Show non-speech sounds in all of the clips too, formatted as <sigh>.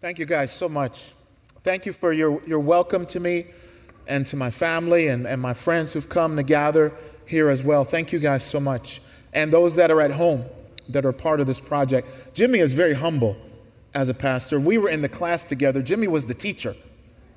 Thank you guys so much. Thank you for your, your welcome to me and to my family and, and my friends who've come to gather here as well. Thank you guys so much. And those that are at home that are part of this project. Jimmy is very humble as a pastor. We were in the class together. Jimmy was the teacher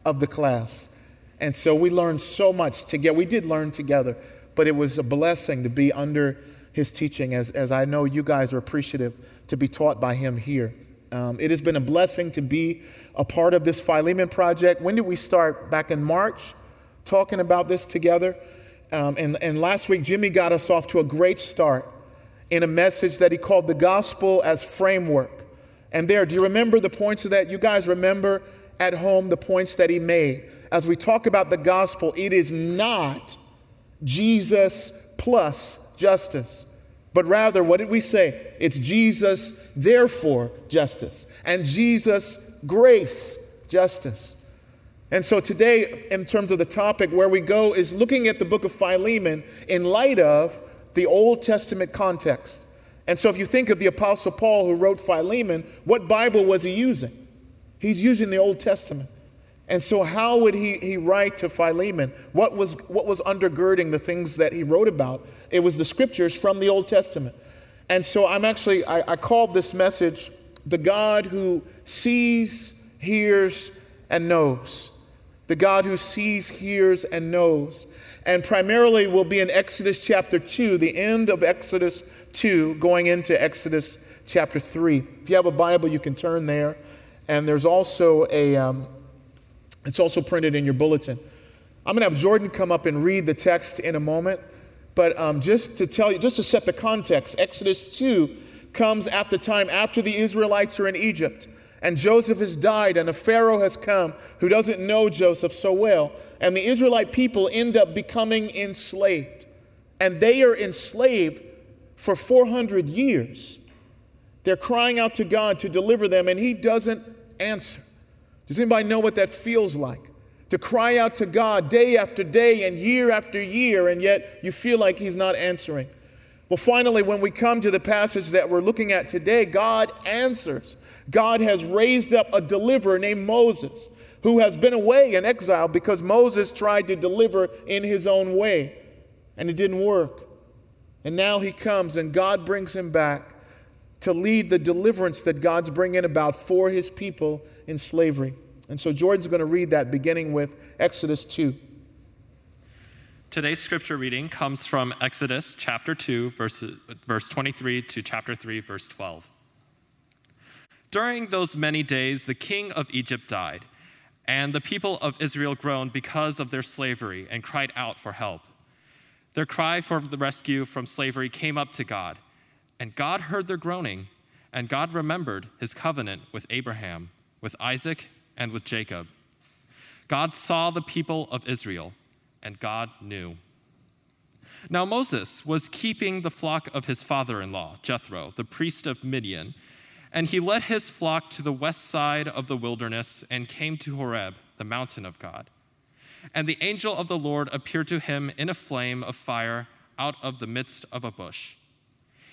of the class. And so we learned so much together. We did learn together, but it was a blessing to be under his teaching, as, as I know you guys are appreciative to be taught by him here. Um, it has been a blessing to be a part of this Philemon project. When did we start? Back in March, talking about this together. Um, and, and last week, Jimmy got us off to a great start in a message that he called the gospel as framework. And there, do you remember the points of that? You guys remember at home the points that he made. As we talk about the gospel, it is not Jesus plus justice, but rather, what did we say? It's Jesus, therefore, justice, and Jesus, grace, justice. And so today, in terms of the topic, where we go is looking at the book of Philemon in light of the Old Testament context. And so if you think of the Apostle Paul who wrote Philemon, what Bible was he using? He's using the Old Testament. And so, how would he, he write to Philemon? What was, what was undergirding the things that he wrote about? It was the scriptures from the Old Testament. And so, I'm actually, I, I called this message The God Who Sees, Hears, and Knows. The God who sees, hears, and knows. And primarily, we'll be in Exodus chapter 2, the end of Exodus 2, going into Exodus chapter 3. If you have a Bible, you can turn there. And there's also a. Um, it's also printed in your bulletin. I'm going to have Jordan come up and read the text in a moment, but um, just to tell you, just to set the context, Exodus 2 comes at the time after the Israelites are in Egypt. And Joseph has died, and a Pharaoh has come who doesn't know Joseph so well. And the Israelite people end up becoming enslaved. And they are enslaved for 400 years. They're crying out to God to deliver them, and He doesn't answer. Does anybody know what that feels like? To cry out to God day after day and year after year, and yet you feel like He's not answering. Well, finally, when we come to the passage that we're looking at today, God answers. God has raised up a deliverer named Moses who has been away in exile because Moses tried to deliver in his own way and it didn't work. And now he comes and God brings him back to lead the deliverance that God's bringing about for his people in slavery. And so Jordan's going to read that beginning with Exodus 2. Today's scripture reading comes from Exodus chapter 2, verse, verse 23 to chapter 3, verse 12. During those many days, the king of Egypt died, and the people of Israel groaned because of their slavery and cried out for help. Their cry for the rescue from slavery came up to God, and God heard their groaning, and God remembered his covenant with Abraham with Isaac, and with Jacob. God saw the people of Israel, and God knew. Now Moses was keeping the flock of his father in law, Jethro, the priest of Midian, and he led his flock to the west side of the wilderness and came to Horeb, the mountain of God. And the angel of the Lord appeared to him in a flame of fire out of the midst of a bush.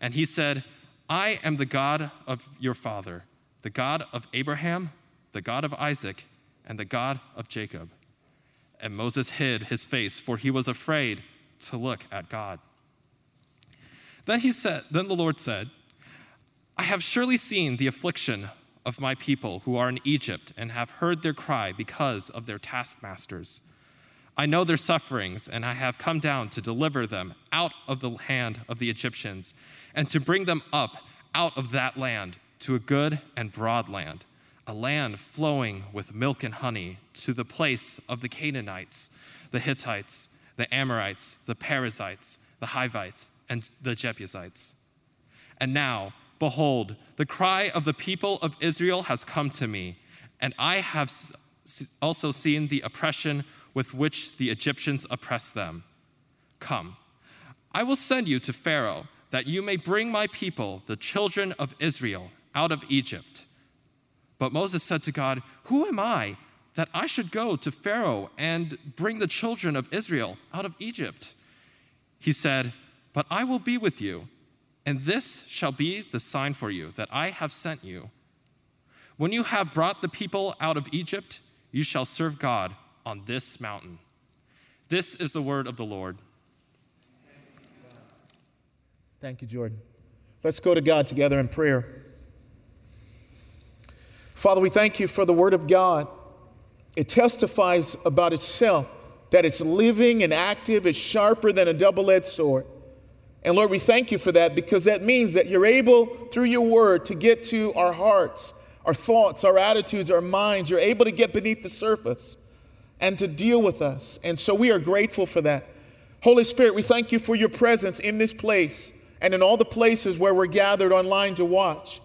And he said, I am the God of your father, the God of Abraham the God of Isaac, and the God of Jacob. And Moses hid his face, for he was afraid to look at God. Then he said, then the Lord said, I have surely seen the affliction of my people who are in Egypt and have heard their cry because of their taskmasters. I know their sufferings, and I have come down to deliver them out of the hand of the Egyptians and to bring them up out of that land to a good and broad land a land flowing with milk and honey, to the place of the Canaanites, the Hittites, the Amorites, the Perizzites, the Hivites, and the Jebusites. And now, behold, the cry of the people of Israel has come to me, and I have also seen the oppression with which the Egyptians oppress them. Come, I will send you to Pharaoh, that you may bring my people, the children of Israel, out of Egypt. But Moses said to God, Who am I that I should go to Pharaoh and bring the children of Israel out of Egypt? He said, But I will be with you, and this shall be the sign for you that I have sent you. When you have brought the people out of Egypt, you shall serve God on this mountain. This is the word of the Lord. Thank you, Jordan. Let's go to God together in prayer. Father, we thank you for the word of God. It testifies about itself that it's living and active, it's sharper than a double edged sword. And Lord, we thank you for that because that means that you're able, through your word, to get to our hearts, our thoughts, our attitudes, our minds. You're able to get beneath the surface and to deal with us. And so we are grateful for that. Holy Spirit, we thank you for your presence in this place and in all the places where we're gathered online to watch.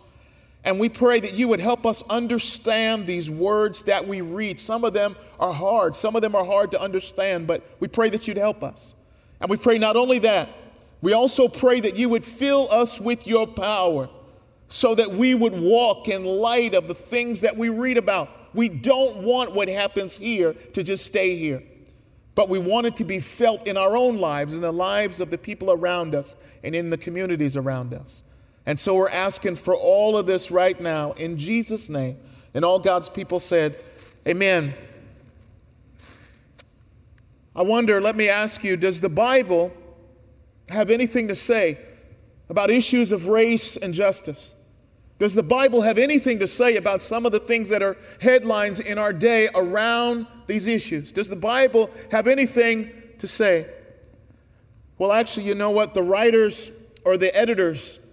And we pray that you would help us understand these words that we read. Some of them are hard, some of them are hard to understand, but we pray that you'd help us. And we pray not only that, we also pray that you would fill us with your power so that we would walk in light of the things that we read about. We don't want what happens here to just stay here, but we want it to be felt in our own lives, in the lives of the people around us, and in the communities around us. And so we're asking for all of this right now in Jesus' name. And all God's people said, Amen. I wonder, let me ask you, does the Bible have anything to say about issues of race and justice? Does the Bible have anything to say about some of the things that are headlines in our day around these issues? Does the Bible have anything to say? Well, actually, you know what? The writers or the editors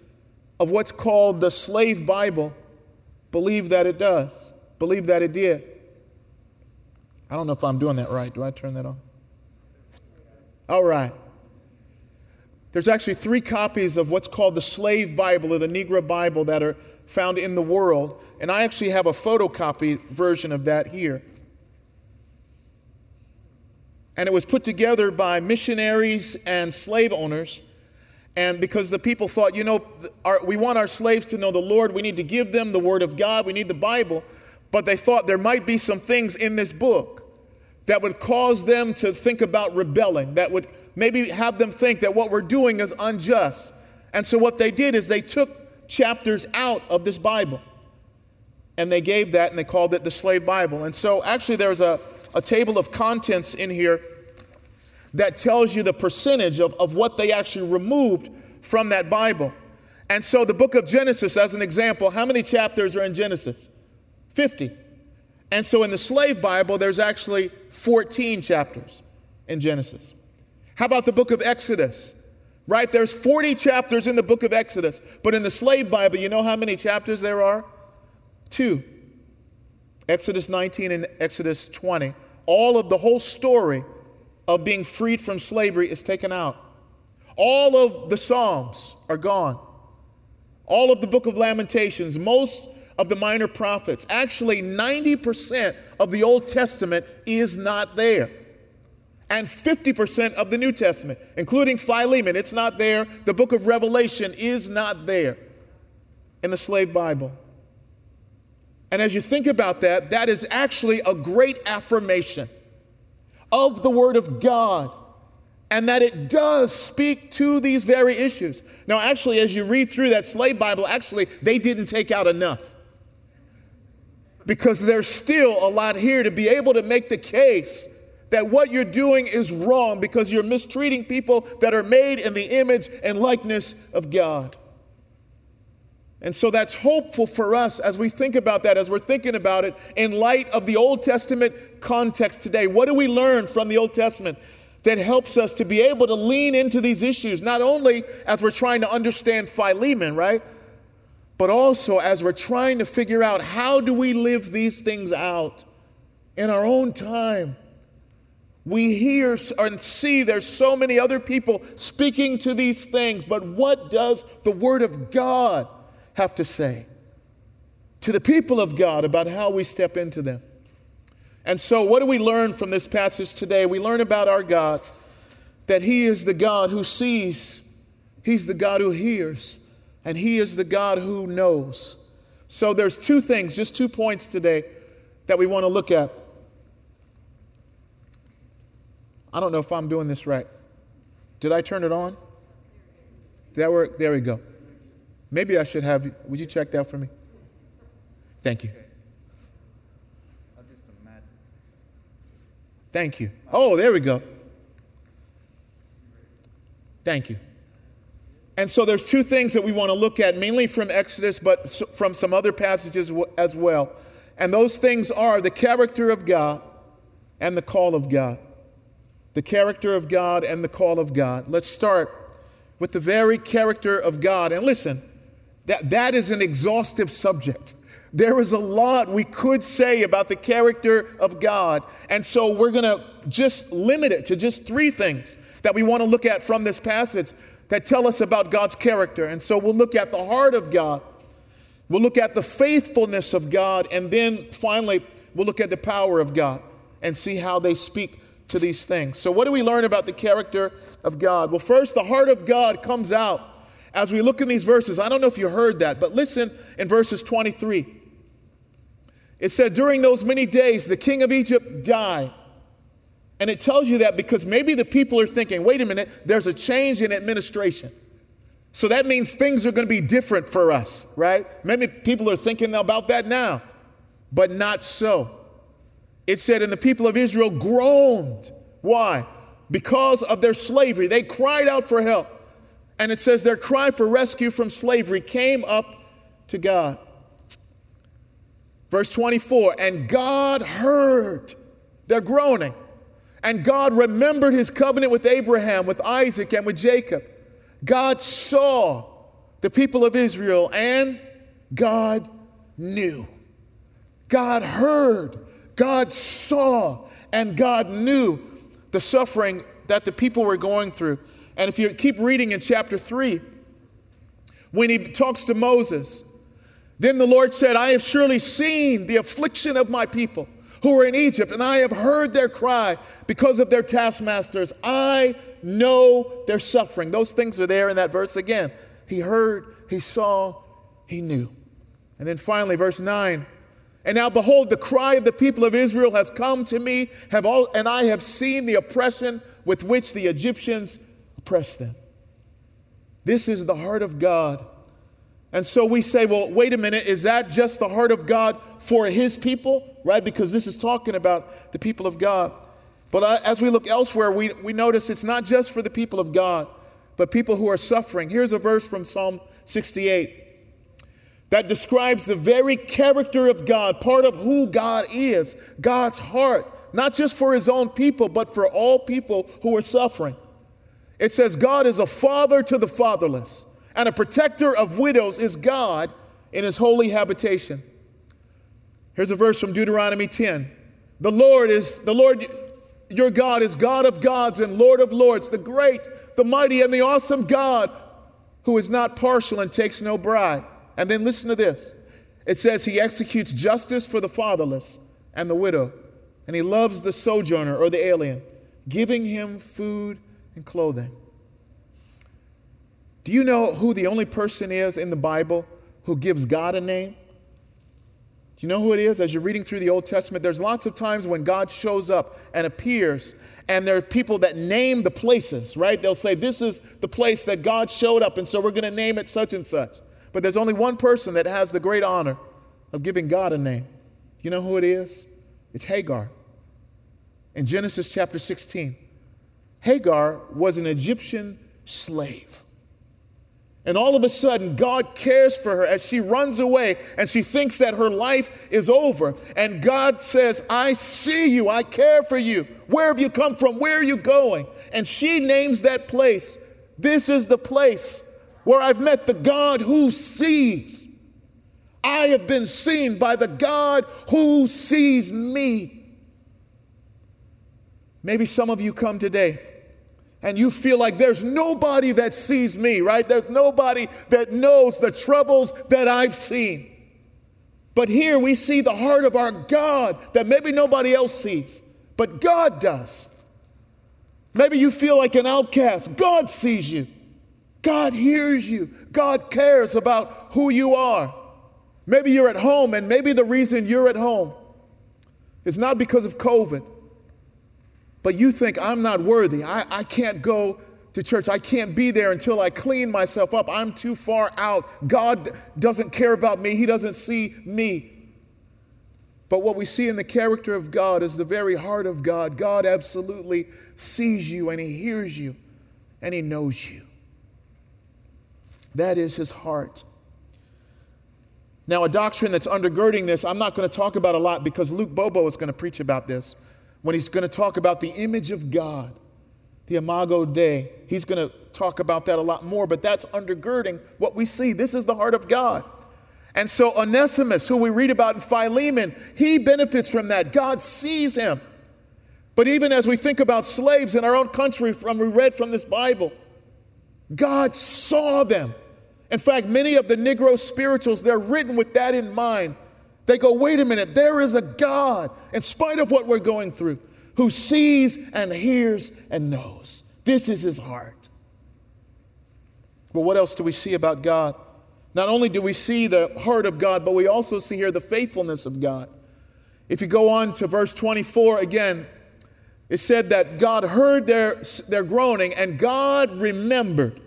of what's called the slave Bible believe that it does, believe that it did. I don't know if I'm doing that right. Do I turn that on? All right. There's actually three copies of what's called the slave Bible or the Negro Bible that are found in the world, and I actually have a photocopy version of that here. And it was put together by missionaries and slave owners and because the people thought, you know, our, we want our slaves to know the Lord, we need to give them the Word of God, we need the Bible. But they thought there might be some things in this book that would cause them to think about rebelling, that would maybe have them think that what we're doing is unjust. And so what they did is they took chapters out of this Bible and they gave that and they called it the Slave Bible. And so actually there's a, a table of contents in here that tells you the percentage of, of what they actually removed from that Bible. And so, the book of Genesis, as an example, how many chapters are in Genesis? 50. And so, in the slave Bible, there's actually 14 chapters in Genesis. How about the book of Exodus? Right? There's 40 chapters in the book of Exodus. But in the slave Bible, you know how many chapters there are? Two. Exodus 19 and Exodus 20. All of the whole story of being freed from slavery is taken out. All of the Psalms are gone. All of the book of Lamentations, most of the minor prophets, actually 90% of the Old Testament is not there. And 50% of the New Testament, including Philemon, it's not there. The book of Revelation is not there in the slave Bible. And as you think about that, that is actually a great affirmation of the Word of God and that it does speak to these very issues. Now, actually, as you read through that slave Bible, actually, they didn't take out enough. Because there's still a lot here to be able to make the case that what you're doing is wrong because you're mistreating people that are made in the image and likeness of God. And so that's hopeful for us as we think about that, as we're thinking about it in light of the Old Testament context today. What do we learn from the Old Testament that helps us to be able to lean into these issues, not only as we're trying to understand Philemon, right? But also as we're trying to figure out how do we live these things out in our own time. We hear and see there's so many other people speaking to these things, but what does the Word of God have to say. to the people of God about how we step into them. And so, what do we learn from this passage today? We learn about our God that He is the God who sees, He's the God who hears, and He is the God who knows. So, there's two things, just two points today that we want to look at. I don't know if I'm doing this right. Did I turn it on? Did that work? There we go. Maybe I should have, would you check that for me? Thank you. Thank you. Oh, there we go. Thank you. And so there's two things that we want to look at, mainly from Exodus, but from some other passages as well. And those things are the character of God and the call of God. The character of God and the call of God. Let's start with the very character of God. And listen, that, that is an exhaustive subject. There is a lot we could say about the character of God. And so we're going to just limit it to just three things that we want to look at from this passage that tell us about God's character. And so we'll look at the heart of God, we'll look at the faithfulness of God, and then finally, we'll look at the power of God and see how they speak to these things. So, what do we learn about the character of God? Well, first, the heart of God comes out as we look in these verses. I don't know if you heard that, but listen in verses 23. It said, During those many days, the king of Egypt died. And it tells you that because maybe the people are thinking, wait a minute, there's a change in administration. So that means things are going to be different for us, right? Maybe people are thinking about that now, but not so. It said, and the people of Israel groaned. Why? Because of their slavery. They cried out for help. And it says their cry for rescue from slavery came up to God. Verse 24, and God heard their groaning. And God remembered his covenant with Abraham, with Isaac, and with Jacob. God saw the people of Israel, and God knew. God heard, God saw, and God knew the suffering that the people were going through. And if you keep reading in chapter 3, when he talks to Moses, then the Lord said, I have surely seen the affliction of my people who are in Egypt, and I have heard their cry because of their taskmasters. I know their suffering. Those things are there in that verse again. He heard, he saw, he knew. And then finally, verse 9. And now behold, the cry of the people of Israel has come to me, have all, and I have seen the oppression with which the Egyptians oppress them. This is the heart of God and so we say, well, wait a minute, is that just the heart of God for his people? Right? Because this is talking about the people of God. But uh, as we look elsewhere, we, we notice it's not just for the people of God, but people who are suffering. Here's a verse from Psalm 68 that describes the very character of God, part of who God is, God's heart, not just for his own people, but for all people who are suffering. It says, God is a father to the fatherless and a protector of widows is God in his holy habitation. Here's a verse from Deuteronomy 10. The Lord is the Lord your God is God of gods and Lord of lords, the great, the mighty and the awesome God who is not partial and takes no bribe. And then listen to this. It says he executes justice for the fatherless and the widow, and he loves the sojourner or the alien, giving him food and clothing. Do you know who the only person is in the Bible who gives God a name? Do you know who it is? As you're reading through the Old Testament, there's lots of times when God shows up and appears, and there are people that name the places, right? They'll say, This is the place that God showed up, and so we're going to name it such and such. But there's only one person that has the great honor of giving God a name. You know who it is? It's Hagar. In Genesis chapter 16, Hagar was an Egyptian slave. And all of a sudden, God cares for her as she runs away and she thinks that her life is over. And God says, I see you, I care for you. Where have you come from? Where are you going? And she names that place. This is the place where I've met the God who sees. I have been seen by the God who sees me. Maybe some of you come today and you feel like there's nobody that sees me, right? There's nobody that knows the troubles that I've seen. But here we see the heart of our God that maybe nobody else sees, but God does. Maybe you feel like an outcast. God sees you. God hears you. God cares about who you are. Maybe you're at home, and maybe the reason you're at home is not because of COVID, but you think, I'm not worthy. I, I can't go to church. I can't be there until I clean myself up. I'm too far out. God doesn't care about me, He doesn't see me. But what we see in the character of God is the very heart of God. God absolutely sees you and He hears you and He knows you. That is His heart. Now, a doctrine that's undergirding this, I'm not going to talk about a lot because Luke Bobo is going to preach about this when he's going to talk about the image of God, the Imago Dei. He's going to talk about that a lot more, but that's undergirding what we see. This is the heart of God. And so Onesimus, who we read about in Philemon, he benefits from that. God sees him. But even as we think about slaves in our own country, from we read from this Bible, God saw them. In fact, many of the Negro spirituals, they're written with that in mind. They go, wait a minute, there is a God, in spite of what we're going through, who sees and hears and knows. This is his heart. But what else do we see about God? Not only do we see the heart of God, but we also see here the faithfulness of God. If you go on to verse 24 again, it said that God heard their, their groaning and God remembered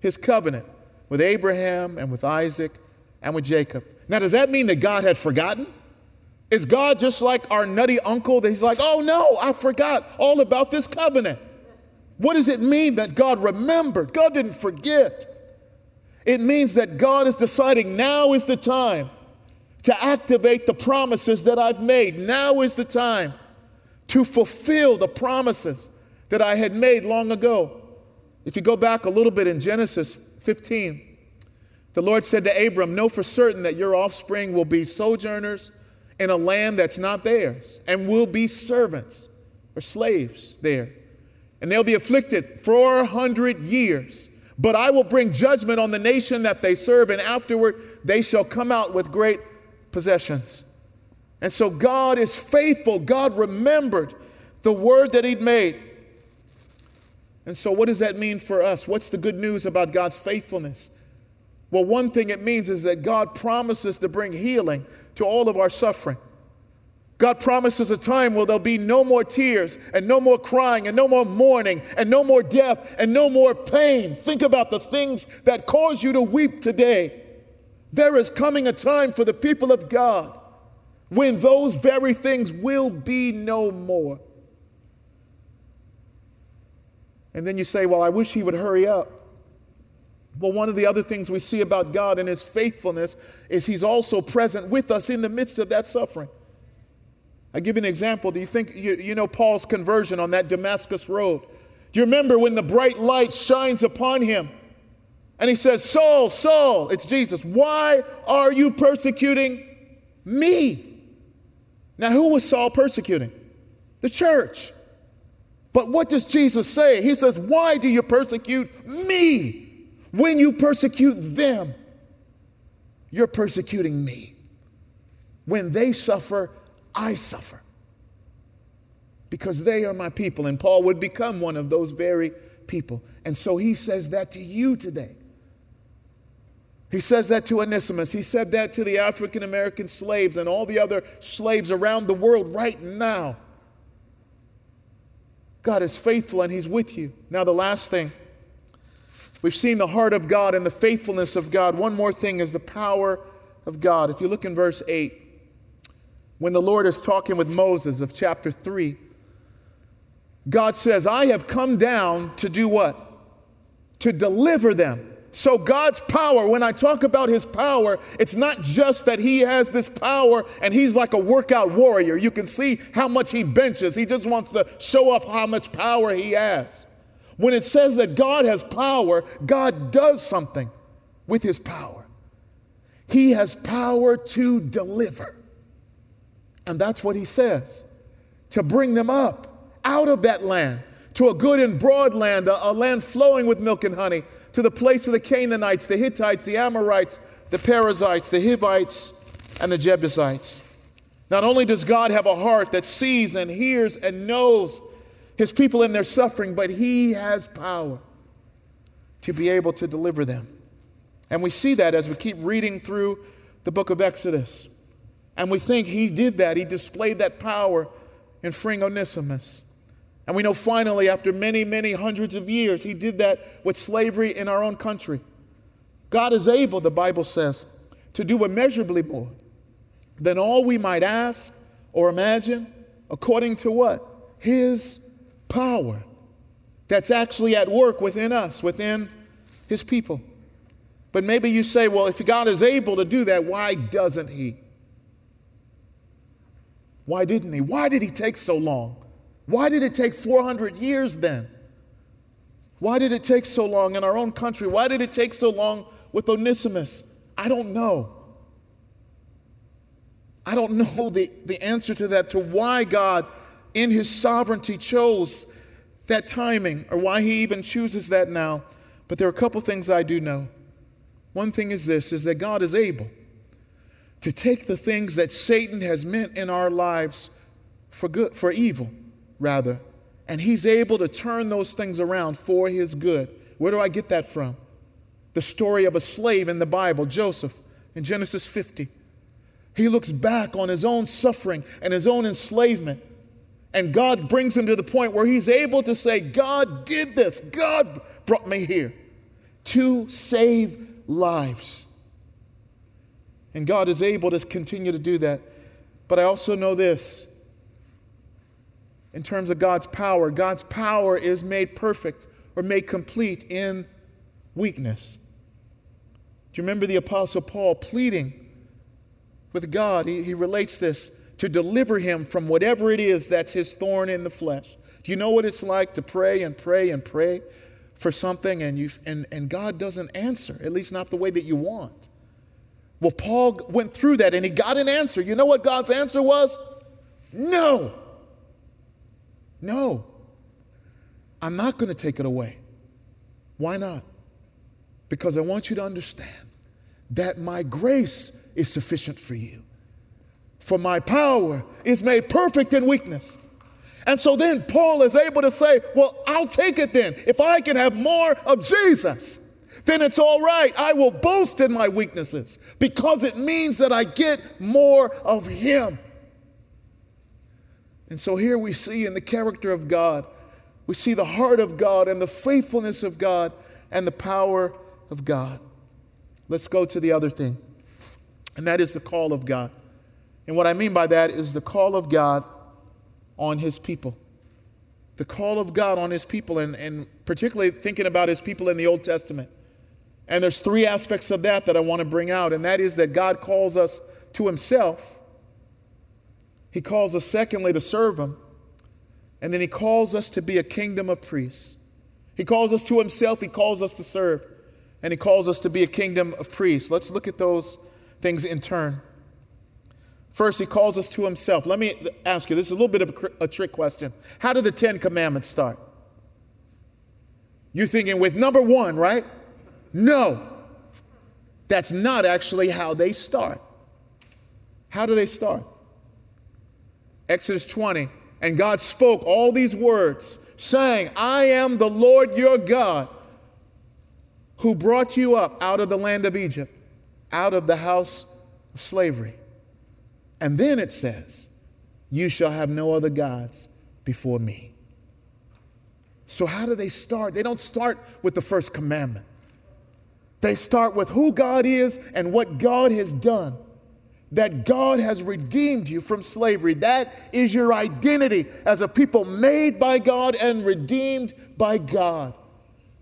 his covenant with Abraham and with Isaac and with Jacob. Now, does that mean that God had forgotten? Is God just like our nutty uncle that he's like, oh no, I forgot all about this covenant? What does it mean that God remembered? God didn't forget. It means that God is deciding now is the time to activate the promises that I've made. Now is the time to fulfill the promises that I had made long ago. If you go back a little bit in Genesis 15, the Lord said to Abram, Know for certain that your offspring will be sojourners in a land that's not theirs and will be servants or slaves there. And they'll be afflicted 400 years. But I will bring judgment on the nation that they serve, and afterward they shall come out with great possessions. And so God is faithful. God remembered the word that He'd made. And so, what does that mean for us? What's the good news about God's faithfulness? Well, one thing it means is that God promises to bring healing to all of our suffering. God promises a time where there'll be no more tears and no more crying and no more mourning and no more death and no more pain. Think about the things that cause you to weep today. There is coming a time for the people of God when those very things will be no more. And then you say, Well, I wish he would hurry up. Well, one of the other things we see about God and his faithfulness is he's also present with us in the midst of that suffering. I give you an example. Do you think you, you know Paul's conversion on that Damascus road? Do you remember when the bright light shines upon him and he says, Saul, Saul, it's Jesus, why are you persecuting me? Now, who was Saul persecuting? The church. But what does Jesus say? He says, Why do you persecute me? When you persecute them, you're persecuting me. When they suffer, I suffer because they are my people. And Paul would become one of those very people. And so he says that to you today. He says that to Onesimus. He said that to the African American slaves and all the other slaves around the world right now. God is faithful and He's with you. Now, the last thing we've seen the heart of God and the faithfulness of God. One more thing is the power of God. If you look in verse 8, when the Lord is talking with Moses of chapter 3, God says, I have come down to do what? To deliver them. So, God's power, when I talk about his power, it's not just that he has this power and he's like a workout warrior. You can see how much he benches. He just wants to show off how much power he has. When it says that God has power, God does something with his power. He has power to deliver. And that's what he says to bring them up out of that land to a good and broad land, a, a, land flowing with milk and honey, to the place of the Canaanites, the Hittites, the Amorites, the Perizzites, the Hivites, and the Jebusites. Not only does God have a heart that sees and hears and knows his people in their suffering, but he has power to be able to deliver them. And we see that as we keep reading through the book of Exodus. And we think he did that, he displayed that power in freeing Onesimus. And we know finally, after many, many hundreds of years, he did that with slavery in our own country. God is able, the Bible says, to do immeasurably more than all we might ask or imagine, according to what? His power that's actually at work within us, within His people. But maybe you say, well, if God is able to do that, why doesn't He? Why didn't He? Why did He take so long? Why did it take 400 years then? Why did it take so long in our own country? Why did it take so long with Onesimus? I don't know. I don't <laughs> know the, the answer to that, to why God, in His sovereignty, chose that timing or why He even chooses that now. But there are a couple things I do know. One thing is this is that God is able to take the things that Satan has meant in our lives for good for evil rather and he's able to turn those things around for his good. Where do I get that from? The story of a slave in the Bible, Joseph in Genesis 50. He looks back on his own suffering and his own enslavement. And God brings him to the point where he's able to say, God did this. God brought me here to save lives. And God is able to continue to do that. But I also know this in terms of God's power, God's power is made perfect or made complete in weakness. Do you remember the Apostle Paul pleading with God. He, he relates this to deliver him from whatever it is that's his thorn in the flesh. Do you know what it's like to pray and pray and pray for something and, you, and, and God doesn't answer, at least not the way that you want? Well, Paul went through that and he got an answer. You know what God's answer was? No. No. I'm not going to take it away. Why not? Because I want you to understand that my grace is sufficient for you. For my power is made perfect in weakness. And so then Paul is able to say, Well, I'll take it then. If I can have more of Jesus, then it's all right. I will boast in my weaknesses because it means that I get more of Him. And so here we see in the character of God, we see the heart of God and the faithfulness of God and the power of God. Let's go to the other thing, and that is the call of God. And what I mean by that is the call of God on his people. The call of God on his people, and, and particularly thinking about his people in the Old Testament. And there's three aspects of that that I want to bring out, and that is that God calls us to himself. He calls us, secondly, to serve him. And then he calls us to be a kingdom of priests. He calls us to himself, he calls us to serve and he calls us to be a kingdom of priests. Let's look at those things in turn. First, he calls us to himself. Let me ask you this is a little bit of a, a trick question. How do the Ten Commandments start? You're thinking with number one, right? No. That's not actually how they start. How do they start? Exodus 20. And God spoke all these words, saying, I am the Lord your God who brought you up out of the land of Egypt, out of the house of slavery. And then it says, You shall have no other gods before me. So, how do they start? They don't start with the first commandment. They start with who God is and what God has done. That God has redeemed you from slavery. That is your identity as a people made by God and redeemed by God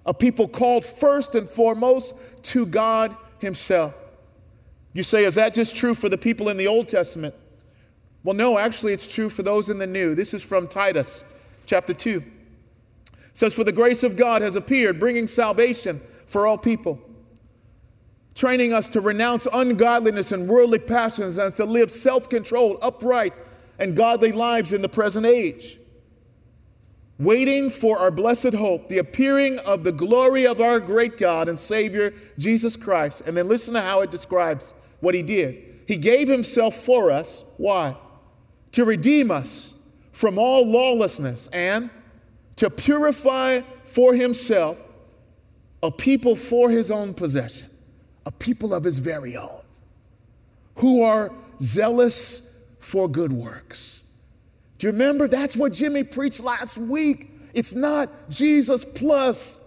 a people called first and foremost to God Himself. You say, is that just true for the people in the Old Testament? Well, no, actually, it's true for those in the New. This is from Titus chapter 2. It says, For the grace of God has appeared, bringing salvation for all people, training us to renounce ungodliness and worldly passions and to live self controlled, upright, and godly lives in the present age waiting for our blessed hope, the appearing of the glory of our great God and Savior, Jesus Christ. And then listen to how it describes what he did He gave himself for us. Why? To redeem us from all lawlessness and to purify for himself a people for his own possession, a people of his very own, who are zealous for good works. Do you remember? That's what Jimmy preached last week. It's not Jesus plus,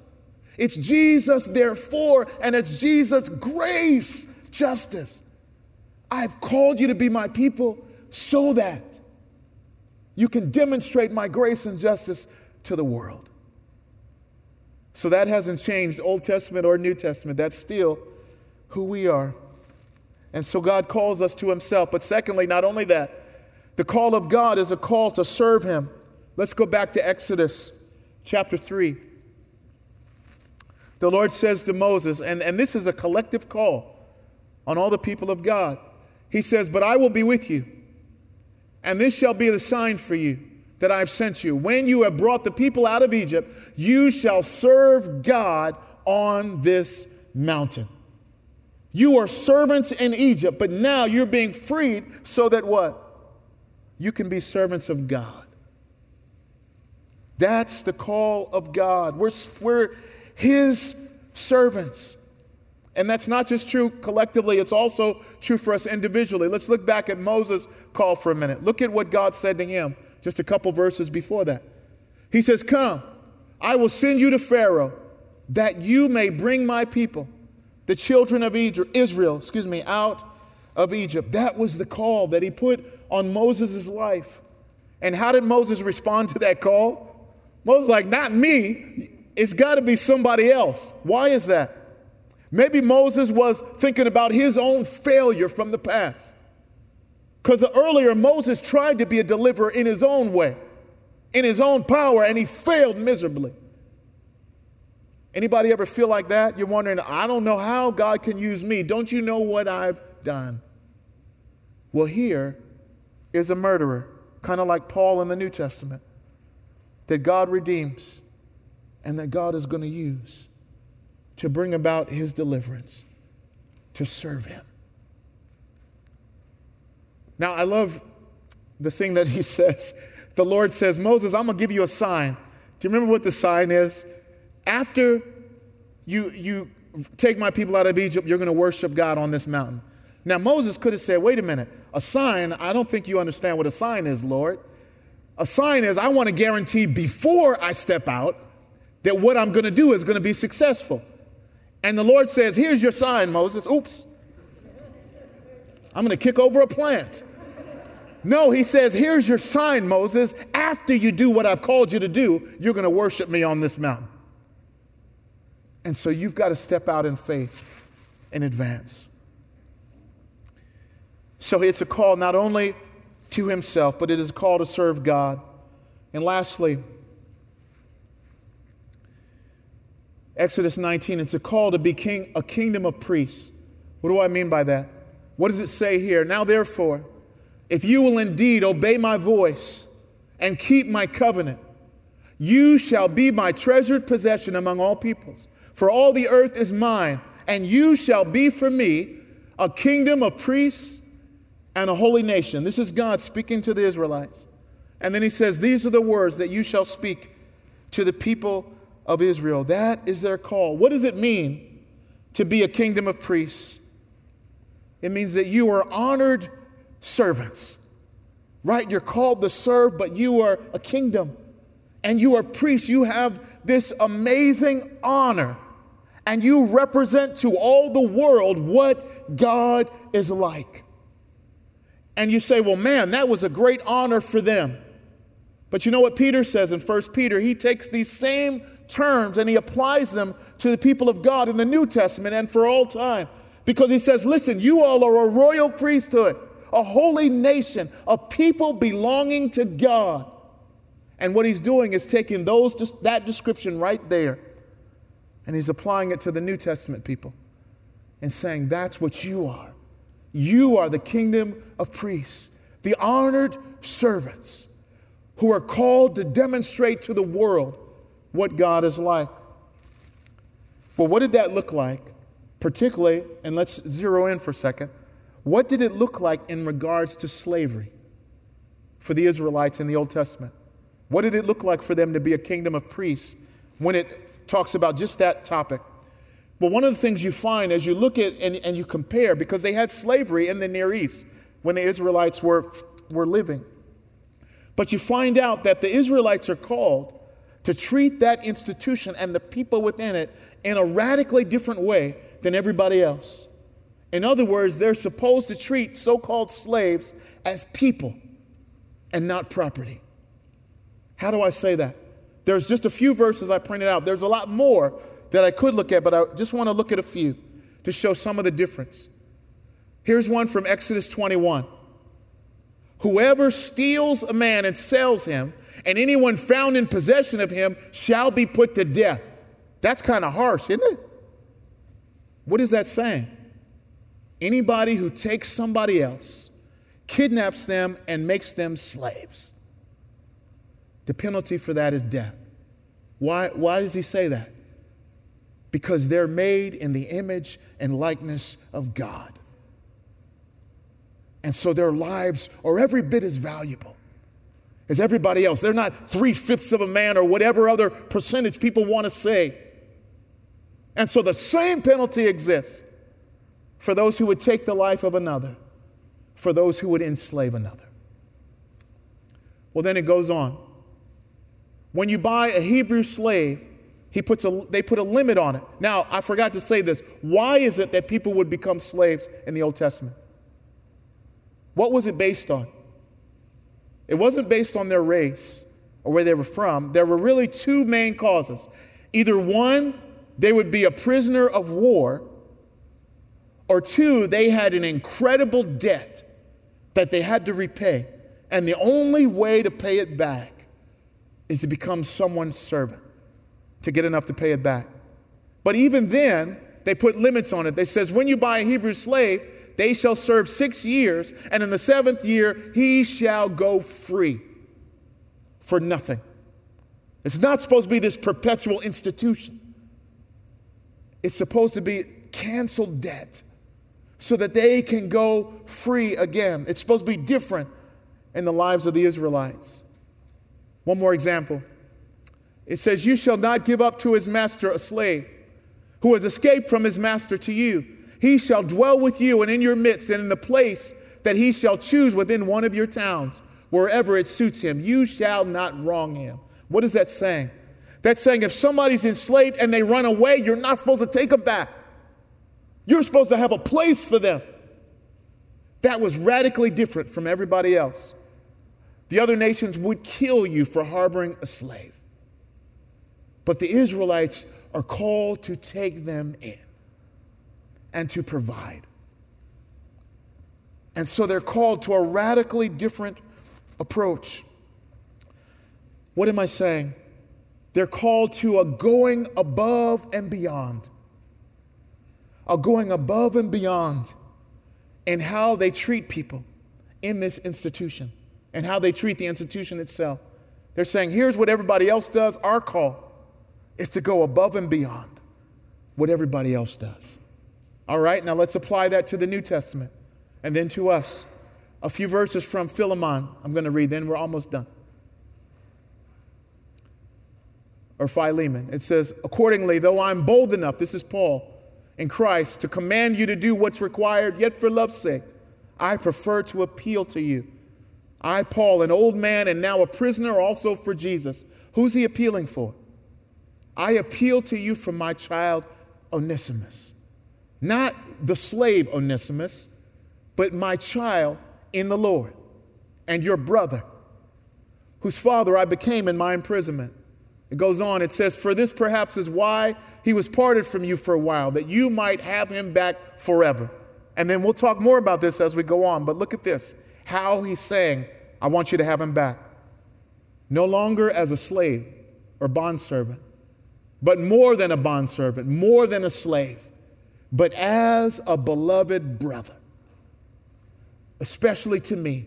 it's Jesus therefore, and it's Jesus grace, justice. I've called you to be my people so that you can demonstrate my grace and justice to the world. So that hasn't changed, Old Testament or New Testament. That's still who we are. And so God calls us to Himself. But secondly, not only that, the call of God is a call to serve Him. Let's go back to Exodus chapter 3. The Lord says to Moses, and, and this is a collective call on all the people of God. He says, But I will be with you, and this shall be the sign for you that I've sent you. When you have brought the people out of Egypt, you shall serve God on this mountain. You are servants in Egypt, but now you're being freed so that what? You can be servants of God. That's the call of God. We're, we're His servants. And that's not just true collectively, it's also true for us individually. Let's look back at Moses' call for a minute. Look at what God said to him just a couple verses before that. He says, Come, I will send you to Pharaoh that you may bring my people, the children of Israel, excuse me, out of Egypt. That was the call that he put on Moses' life. And how did Moses respond to that call? Moses like, not me. It's got to be somebody else. Why is that? Maybe Moses was thinking about his own failure from the past. Because earlier, Moses tried to be a deliverer in his own way, in his own power, and he failed miserably. Anybody ever feel like that? You're wondering, I don't know how God can use me. Don't you know what I've done? Well, here is a murderer, kind of like Paul in the New Testament, that God redeems and that God is going to use to bring about his deliverance, to serve him. Now, I love the thing that he <laughs> says. The Lord says, Moses, I'm going to give you a sign. Do you remember what the sign is? After you, you take my people out of Egypt, you're going to worship God on this mountain. Now, Moses could have said, wait a minute, a sign, I don't think you understand what a sign is, Lord. A sign is, I want to guarantee before I step out that what I'm going to do is going to be successful. And the Lord says, here's your sign, Moses. Oops. I'm going to kick over a plant. No, he says, Here's your sign, Moses. After you do what I've called you to do, you're going to worship me on this mountain. And so you've got to step out in faith in advance. So it's a call not only to himself, but it is a call to serve God. And lastly, Exodus 19, it's a call to be king, a kingdom of priests. What do I mean by that? What does it say here? Now, therefore, if you will indeed obey my voice and keep my covenant, you shall be my treasured possession among all peoples. For all the earth is mine, and you shall be for me a kingdom of priests and a holy nation. This is God speaking to the Israelites. And then he says, These are the words that you shall speak to the people of Israel. That is their call. What does it mean to be a kingdom of priests? It means that you are honored servants, right? You're called to serve, but you are a kingdom and you are priests. You have this amazing honor and you represent to all the world what God is like. And you say, well, man, that was a great honor for them. But you know what Peter says in 1 Peter? He takes these same terms and he applies them to the people of God in the New Testament and for all time. Because he says, listen, you all are a royal priesthood a holy nation, a people belonging to God. And what he's doing is taking those that description right there and he's applying it to the New Testament people and saying that's what you are. You are the kingdom of priests, the honored servants who are called to demonstrate to the world what God is like. Well, what did that look like? Particularly, and let's zero in for a second, What did it look like in regards to slavery for the Israelites in the Old Testament? What did it look like for them to be a kingdom of priests when it talks about just that topic? But one of the things you find as you look at and, and you compare, because they had slavery in the Near East when the Israelites were, were living. But you find out that the Israelites are called to treat that institution and the people within it in a radically different way than everybody else. In other words, they're supposed to treat so called slaves as people and not property. How do I say that? There's just a few verses I printed out. There's a lot more that I could look at, but I just want to look at a few to show some of the difference. Here's one from Exodus 21 Whoever steals a man and sells him, and anyone found in possession of him shall be put to death. That's kind of harsh, isn't it? What is that saying? Anybody who takes somebody else, kidnaps them, and makes them slaves, the penalty for that is death. Why, why does he say that? Because they're made in the image and likeness of God. And so their lives are every bit as valuable as everybody else. They're not three fifths of a man or whatever other percentage people want to say. And so the same penalty exists for those who would take the life of another, for those who would enslave another. Well, then it goes on. When you buy a Hebrew slave, he puts a, they put a limit on it. Now, I forgot to say this. Why is it that people would become slaves in the Old Testament? What was it based on? It wasn't based on their race or where they were from. There were really two main causes. Either one, they would be a prisoner of war, or two, they had an incredible debt that they had to repay. And the only way to pay it back is to become someone's servant, to get enough to pay it back. But even then, they put limits on it. They says when you buy a Hebrew slave, they shall serve six years, and in the seventh year he shall go free for nothing. It's not supposed to be this perpetual institution. It's supposed to be canceled debt so that they can go free again. It's supposed to be different in the lives of the Israelites. One more example. It says, You shall not give up to his master a slave who has escaped from his master to you. He shall dwell with you and in your midst, and in the place that he shall choose within one of your towns, wherever it suits him. You shall not wrong him. What is that saying? That's saying if somebody's enslaved and they run away, you're not supposed to take them back. You're supposed to have a place for them. That was radically different from everybody else. The other nations would kill you for harboring a slave. But the Israelites are called to take them in and to provide. And so they're called to a radically different approach. What am I saying? They're called to a going above and beyond. A going above and beyond in how they treat people in this institution and how they treat the institution itself. They're saying, here's what everybody else does. Our call is to go above and beyond what everybody else does. All right, now let's apply that to the New Testament and then to us. A few verses from Philemon, I'm going to read, then we're almost done. Or Philemon. It says, Accordingly, though I'm bold enough, this is Paul, in Christ, to command you to do what's required, yet for love's sake, I prefer to appeal to you. I, Paul, an old man and now a prisoner also for Jesus. Who's he appealing for? I appeal to you for my child, Onesimus not the slave Onesimus, but my child in the Lord and your brother, whose father I became in my imprisonment. It goes on, it says, For this perhaps is why he was parted from you for a while, that you might have him back forever. And then we'll talk more about this as we go on, but look at this how he's saying, I want you to have him back. No longer as a slave or bondservant, but more than a bondservant, more than a slave but as a beloved brother, especially to me,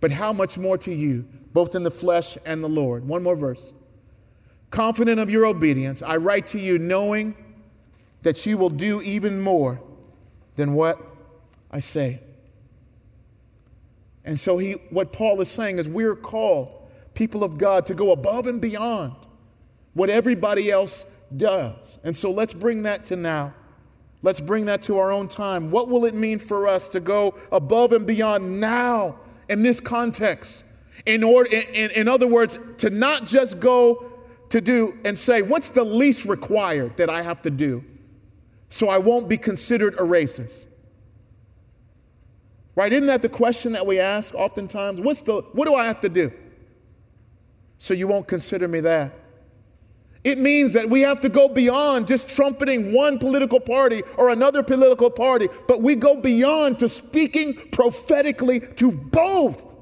but how much more to you, both in the flesh and the Lord. One more verse. Confident of your obedience, I write to you knowing that you will do even more than what I say. And so he what Paul is saying is we're called people of God to go above and beyond what everybody else does. And so let's bring that to now. Let's bring that to our own time. What will it mean for us to go above and beyond now in this context? In, order, in, in other words, to not just go to do and say, what's the least required that I have to do so I won't be considered a racist? Right? Isn't that the question that we ask oftentimes? What's the, what do I have to do so you won't consider me that? It means that we have to go beyond just trumpeting one political party or another political party, but we go beyond to speaking prophetically to both,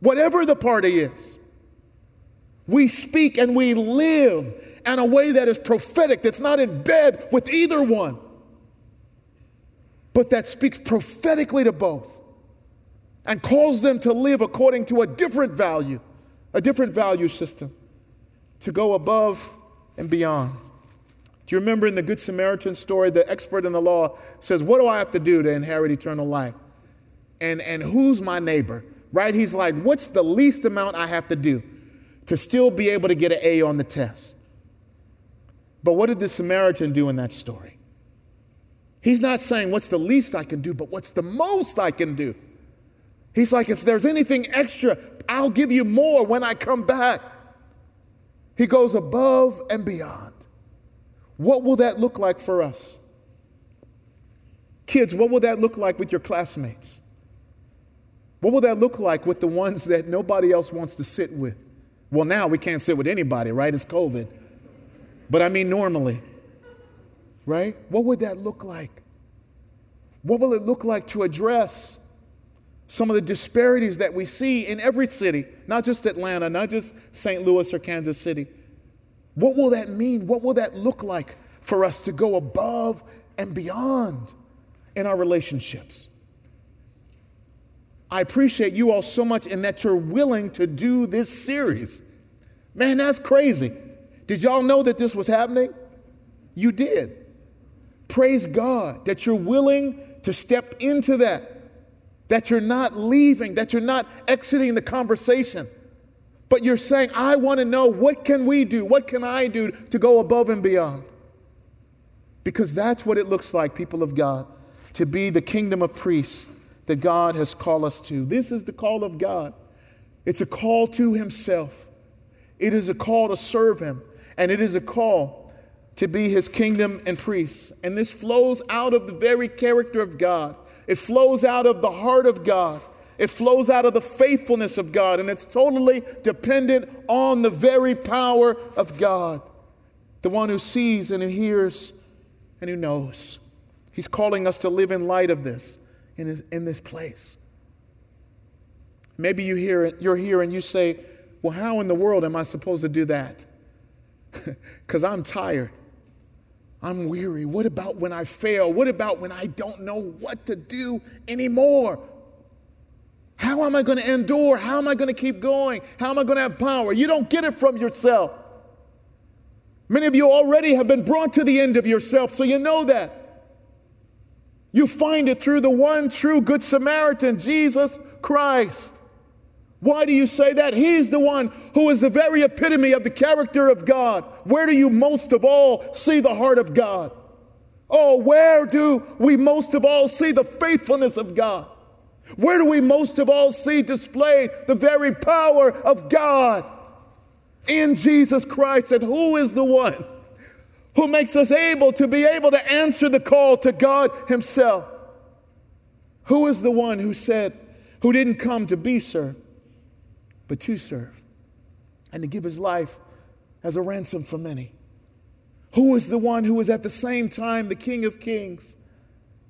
whatever the party is. We speak and we live in a way that is prophetic, that's not in bed with either one, but that speaks prophetically to both and calls them to live according to a different value, a different value system to go above and beyond. Do you remember in the Good Samaritan story, the expert in the law says, What do I have to do to inherit eternal life? And, and who's my neighbor? Right? He's like, What's the least amount I have to do to still be able to get an A on the test? But what did the Samaritan do in that story? He's not saying, What's the least I can do, but what's the most I can do? He's like, If there's anything extra, I'll give you more when I come back. He goes above and beyond. What will that look like for us? Kids, what will that look like with your classmates? What will that look like with the ones that nobody else wants to sit with? Well, now we can't sit with anybody, right? It's COVID. But I mean, normally, right? What would that look like? What will it look like to address some of the disparities that we see in every city, not just Atlanta, not just St. Louis or Kansas City. What will that mean? What will that look like for us to go above and beyond in our relationships? I appreciate you all so much in that you're willing to do this series. Man, that's crazy. Did y'all know that this was happening? You did. Praise God that you're willing to step into that that you're not leaving, that you're not exiting the conversation, but you're saying, I want to know what can we do? What can I do to go above and beyond? Because that's what it looks like, people of God, to be the kingdom of priests that God has called us to. This is the call of God. It's a call to Himself, it is a call to serve Him, and it is a call to be His kingdom and priests. And this flows out of the very character of God. It flows out of the heart of God. It flows out of the faithfulness of God, and it's totally dependent on the very power of God, the one who sees and who hears and who knows. He's calling us to live in light of this in this, in this place. Maybe you hear it, you're here and you say, Well, how in the world am I supposed to do that? <laughs> Because I'm tired. I'm weary. What about when I fail? What about when I don't know what to do anymore? How am I going to endure? How am I going to keep going? How am I going to have power? You don't get it from yourself. Many of you already have been brought to the end of yourself, so you know that. You find it through the one true Good Samaritan, Jesus Christ. Why do you say that? He's the one who is the very epitome of the character of God. Where do you most of all see the heart of God? Oh, where do we most of all see the faithfulness of God? Where do we most of all see displayed the very power of God? In Jesus Christ. And who is the one who makes us able to be able to answer the call to God Himself? Who is the one who said, who didn't come to be served? But to serve and to give his life as a ransom for many. Who is the one who is at the same time the King of Kings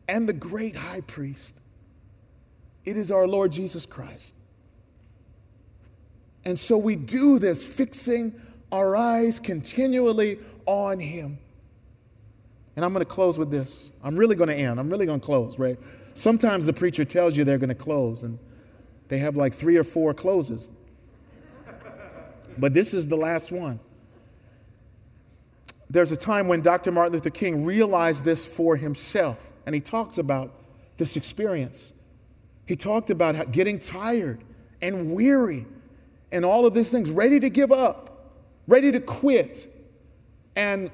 and the great high priest? It is our Lord Jesus Christ. And so we do this, fixing our eyes continually on Him. And I'm going to close with this. I'm really going to end. I'm really going to close, right? Sometimes the preacher tells you they're going to close, and they have like three or four closes. But this is the last one. There's a time when Dr. Martin Luther King realized this for himself, and he talks about this experience. He talked about getting tired and weary and all of these things, ready to give up, ready to quit. And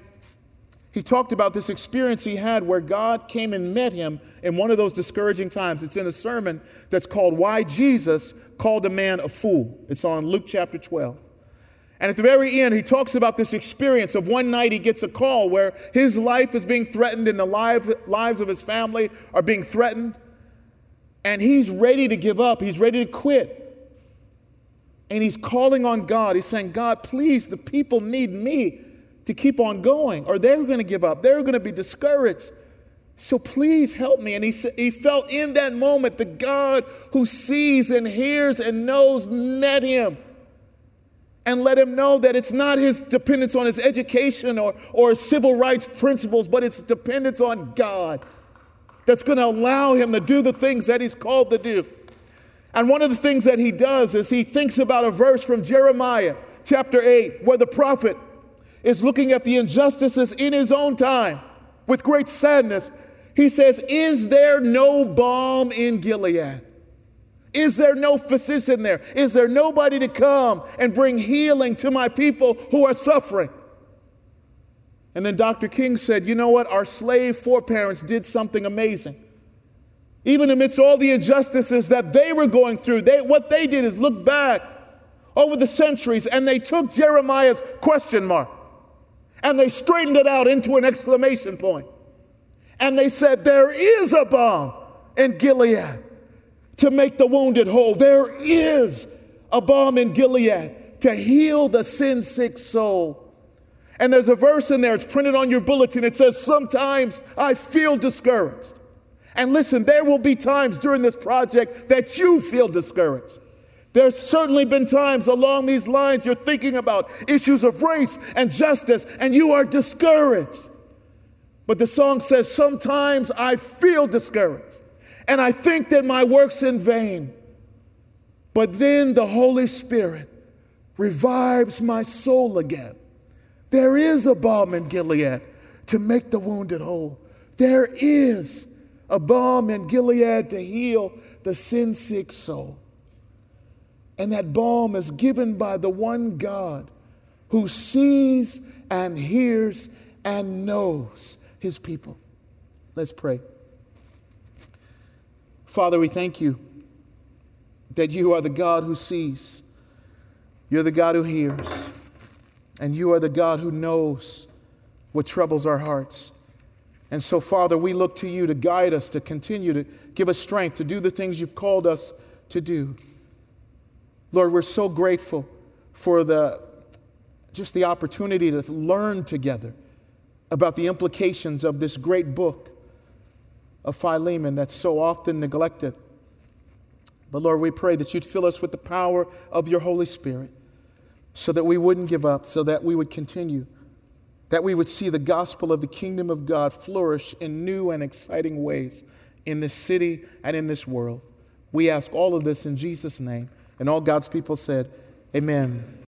he talked about this experience he had where God came and met him in one of those discouraging times. It's in a sermon that's called Why Jesus Called a Man a Fool. It's on Luke chapter 12. And at the very end, he talks about this experience of one night he gets a call where his life is being threatened and the lives, lives of his family are being threatened. And he's ready to give up, he's ready to quit. And he's calling on God. He's saying, God, please, the people need me to keep on going, or they're going to give up. They're going to be discouraged. So please help me. And he, he felt in that moment the God who sees and hears and knows met him and let him know that it's not his dependence on his education or, or civil rights principles, but it's dependence on God that's going to allow him to do the things that he's called to do. And one of the things that he does is he thinks about a verse from Jeremiah chapter 8, where the prophet is looking at the injustices in his own time with great sadness. He says, Is there no balm in Gilead? Is there no physician there? Is there nobody to come and bring healing to my people who are suffering? And then Dr. King said, You know what? Our slave foreparents did something amazing. Even amidst all the injustices that they were going through, they, what they did is look back over the centuries and they took Jeremiah's question mark and they straightened it out into an exclamation point. And they said, There is a balm in Gilead to make the wounded whole. There is a balm in Gilead to heal the sin sick soul. And there's a verse in there, it's printed on your bulletin. It says, Sometimes I feel discouraged. And listen, there will be times during this project that you feel discouraged. There's certainly been times along these lines you're thinking about issues of race and justice, and you are discouraged. But the song says, Sometimes I feel discouraged and I think that my work's in vain. But then the Holy Spirit revives my soul again. There is a balm in Gilead to make the wounded whole. There is a balm in Gilead to heal the sin sick soul. And that balm is given by the one God who sees and hears and knows his people. Let's pray. Father, we thank you that you are the God who sees, you're the God who hears, and you are the God who knows what troubles our hearts. And so, Father, we look to you to guide us, to continue to give us strength to do the things you've called us to do. Lord, we're so grateful for the just the opportunity to learn together about the implications of this great book of Philemon that's so often neglected. But Lord, we pray that you'd fill us with the power of your Holy Spirit so that we wouldn't give up, so that we would continue, that we would see the gospel of the kingdom of God flourish in new and exciting ways in this city and in this world. We ask all of this in Jesus' name. And all God's people said, Amen.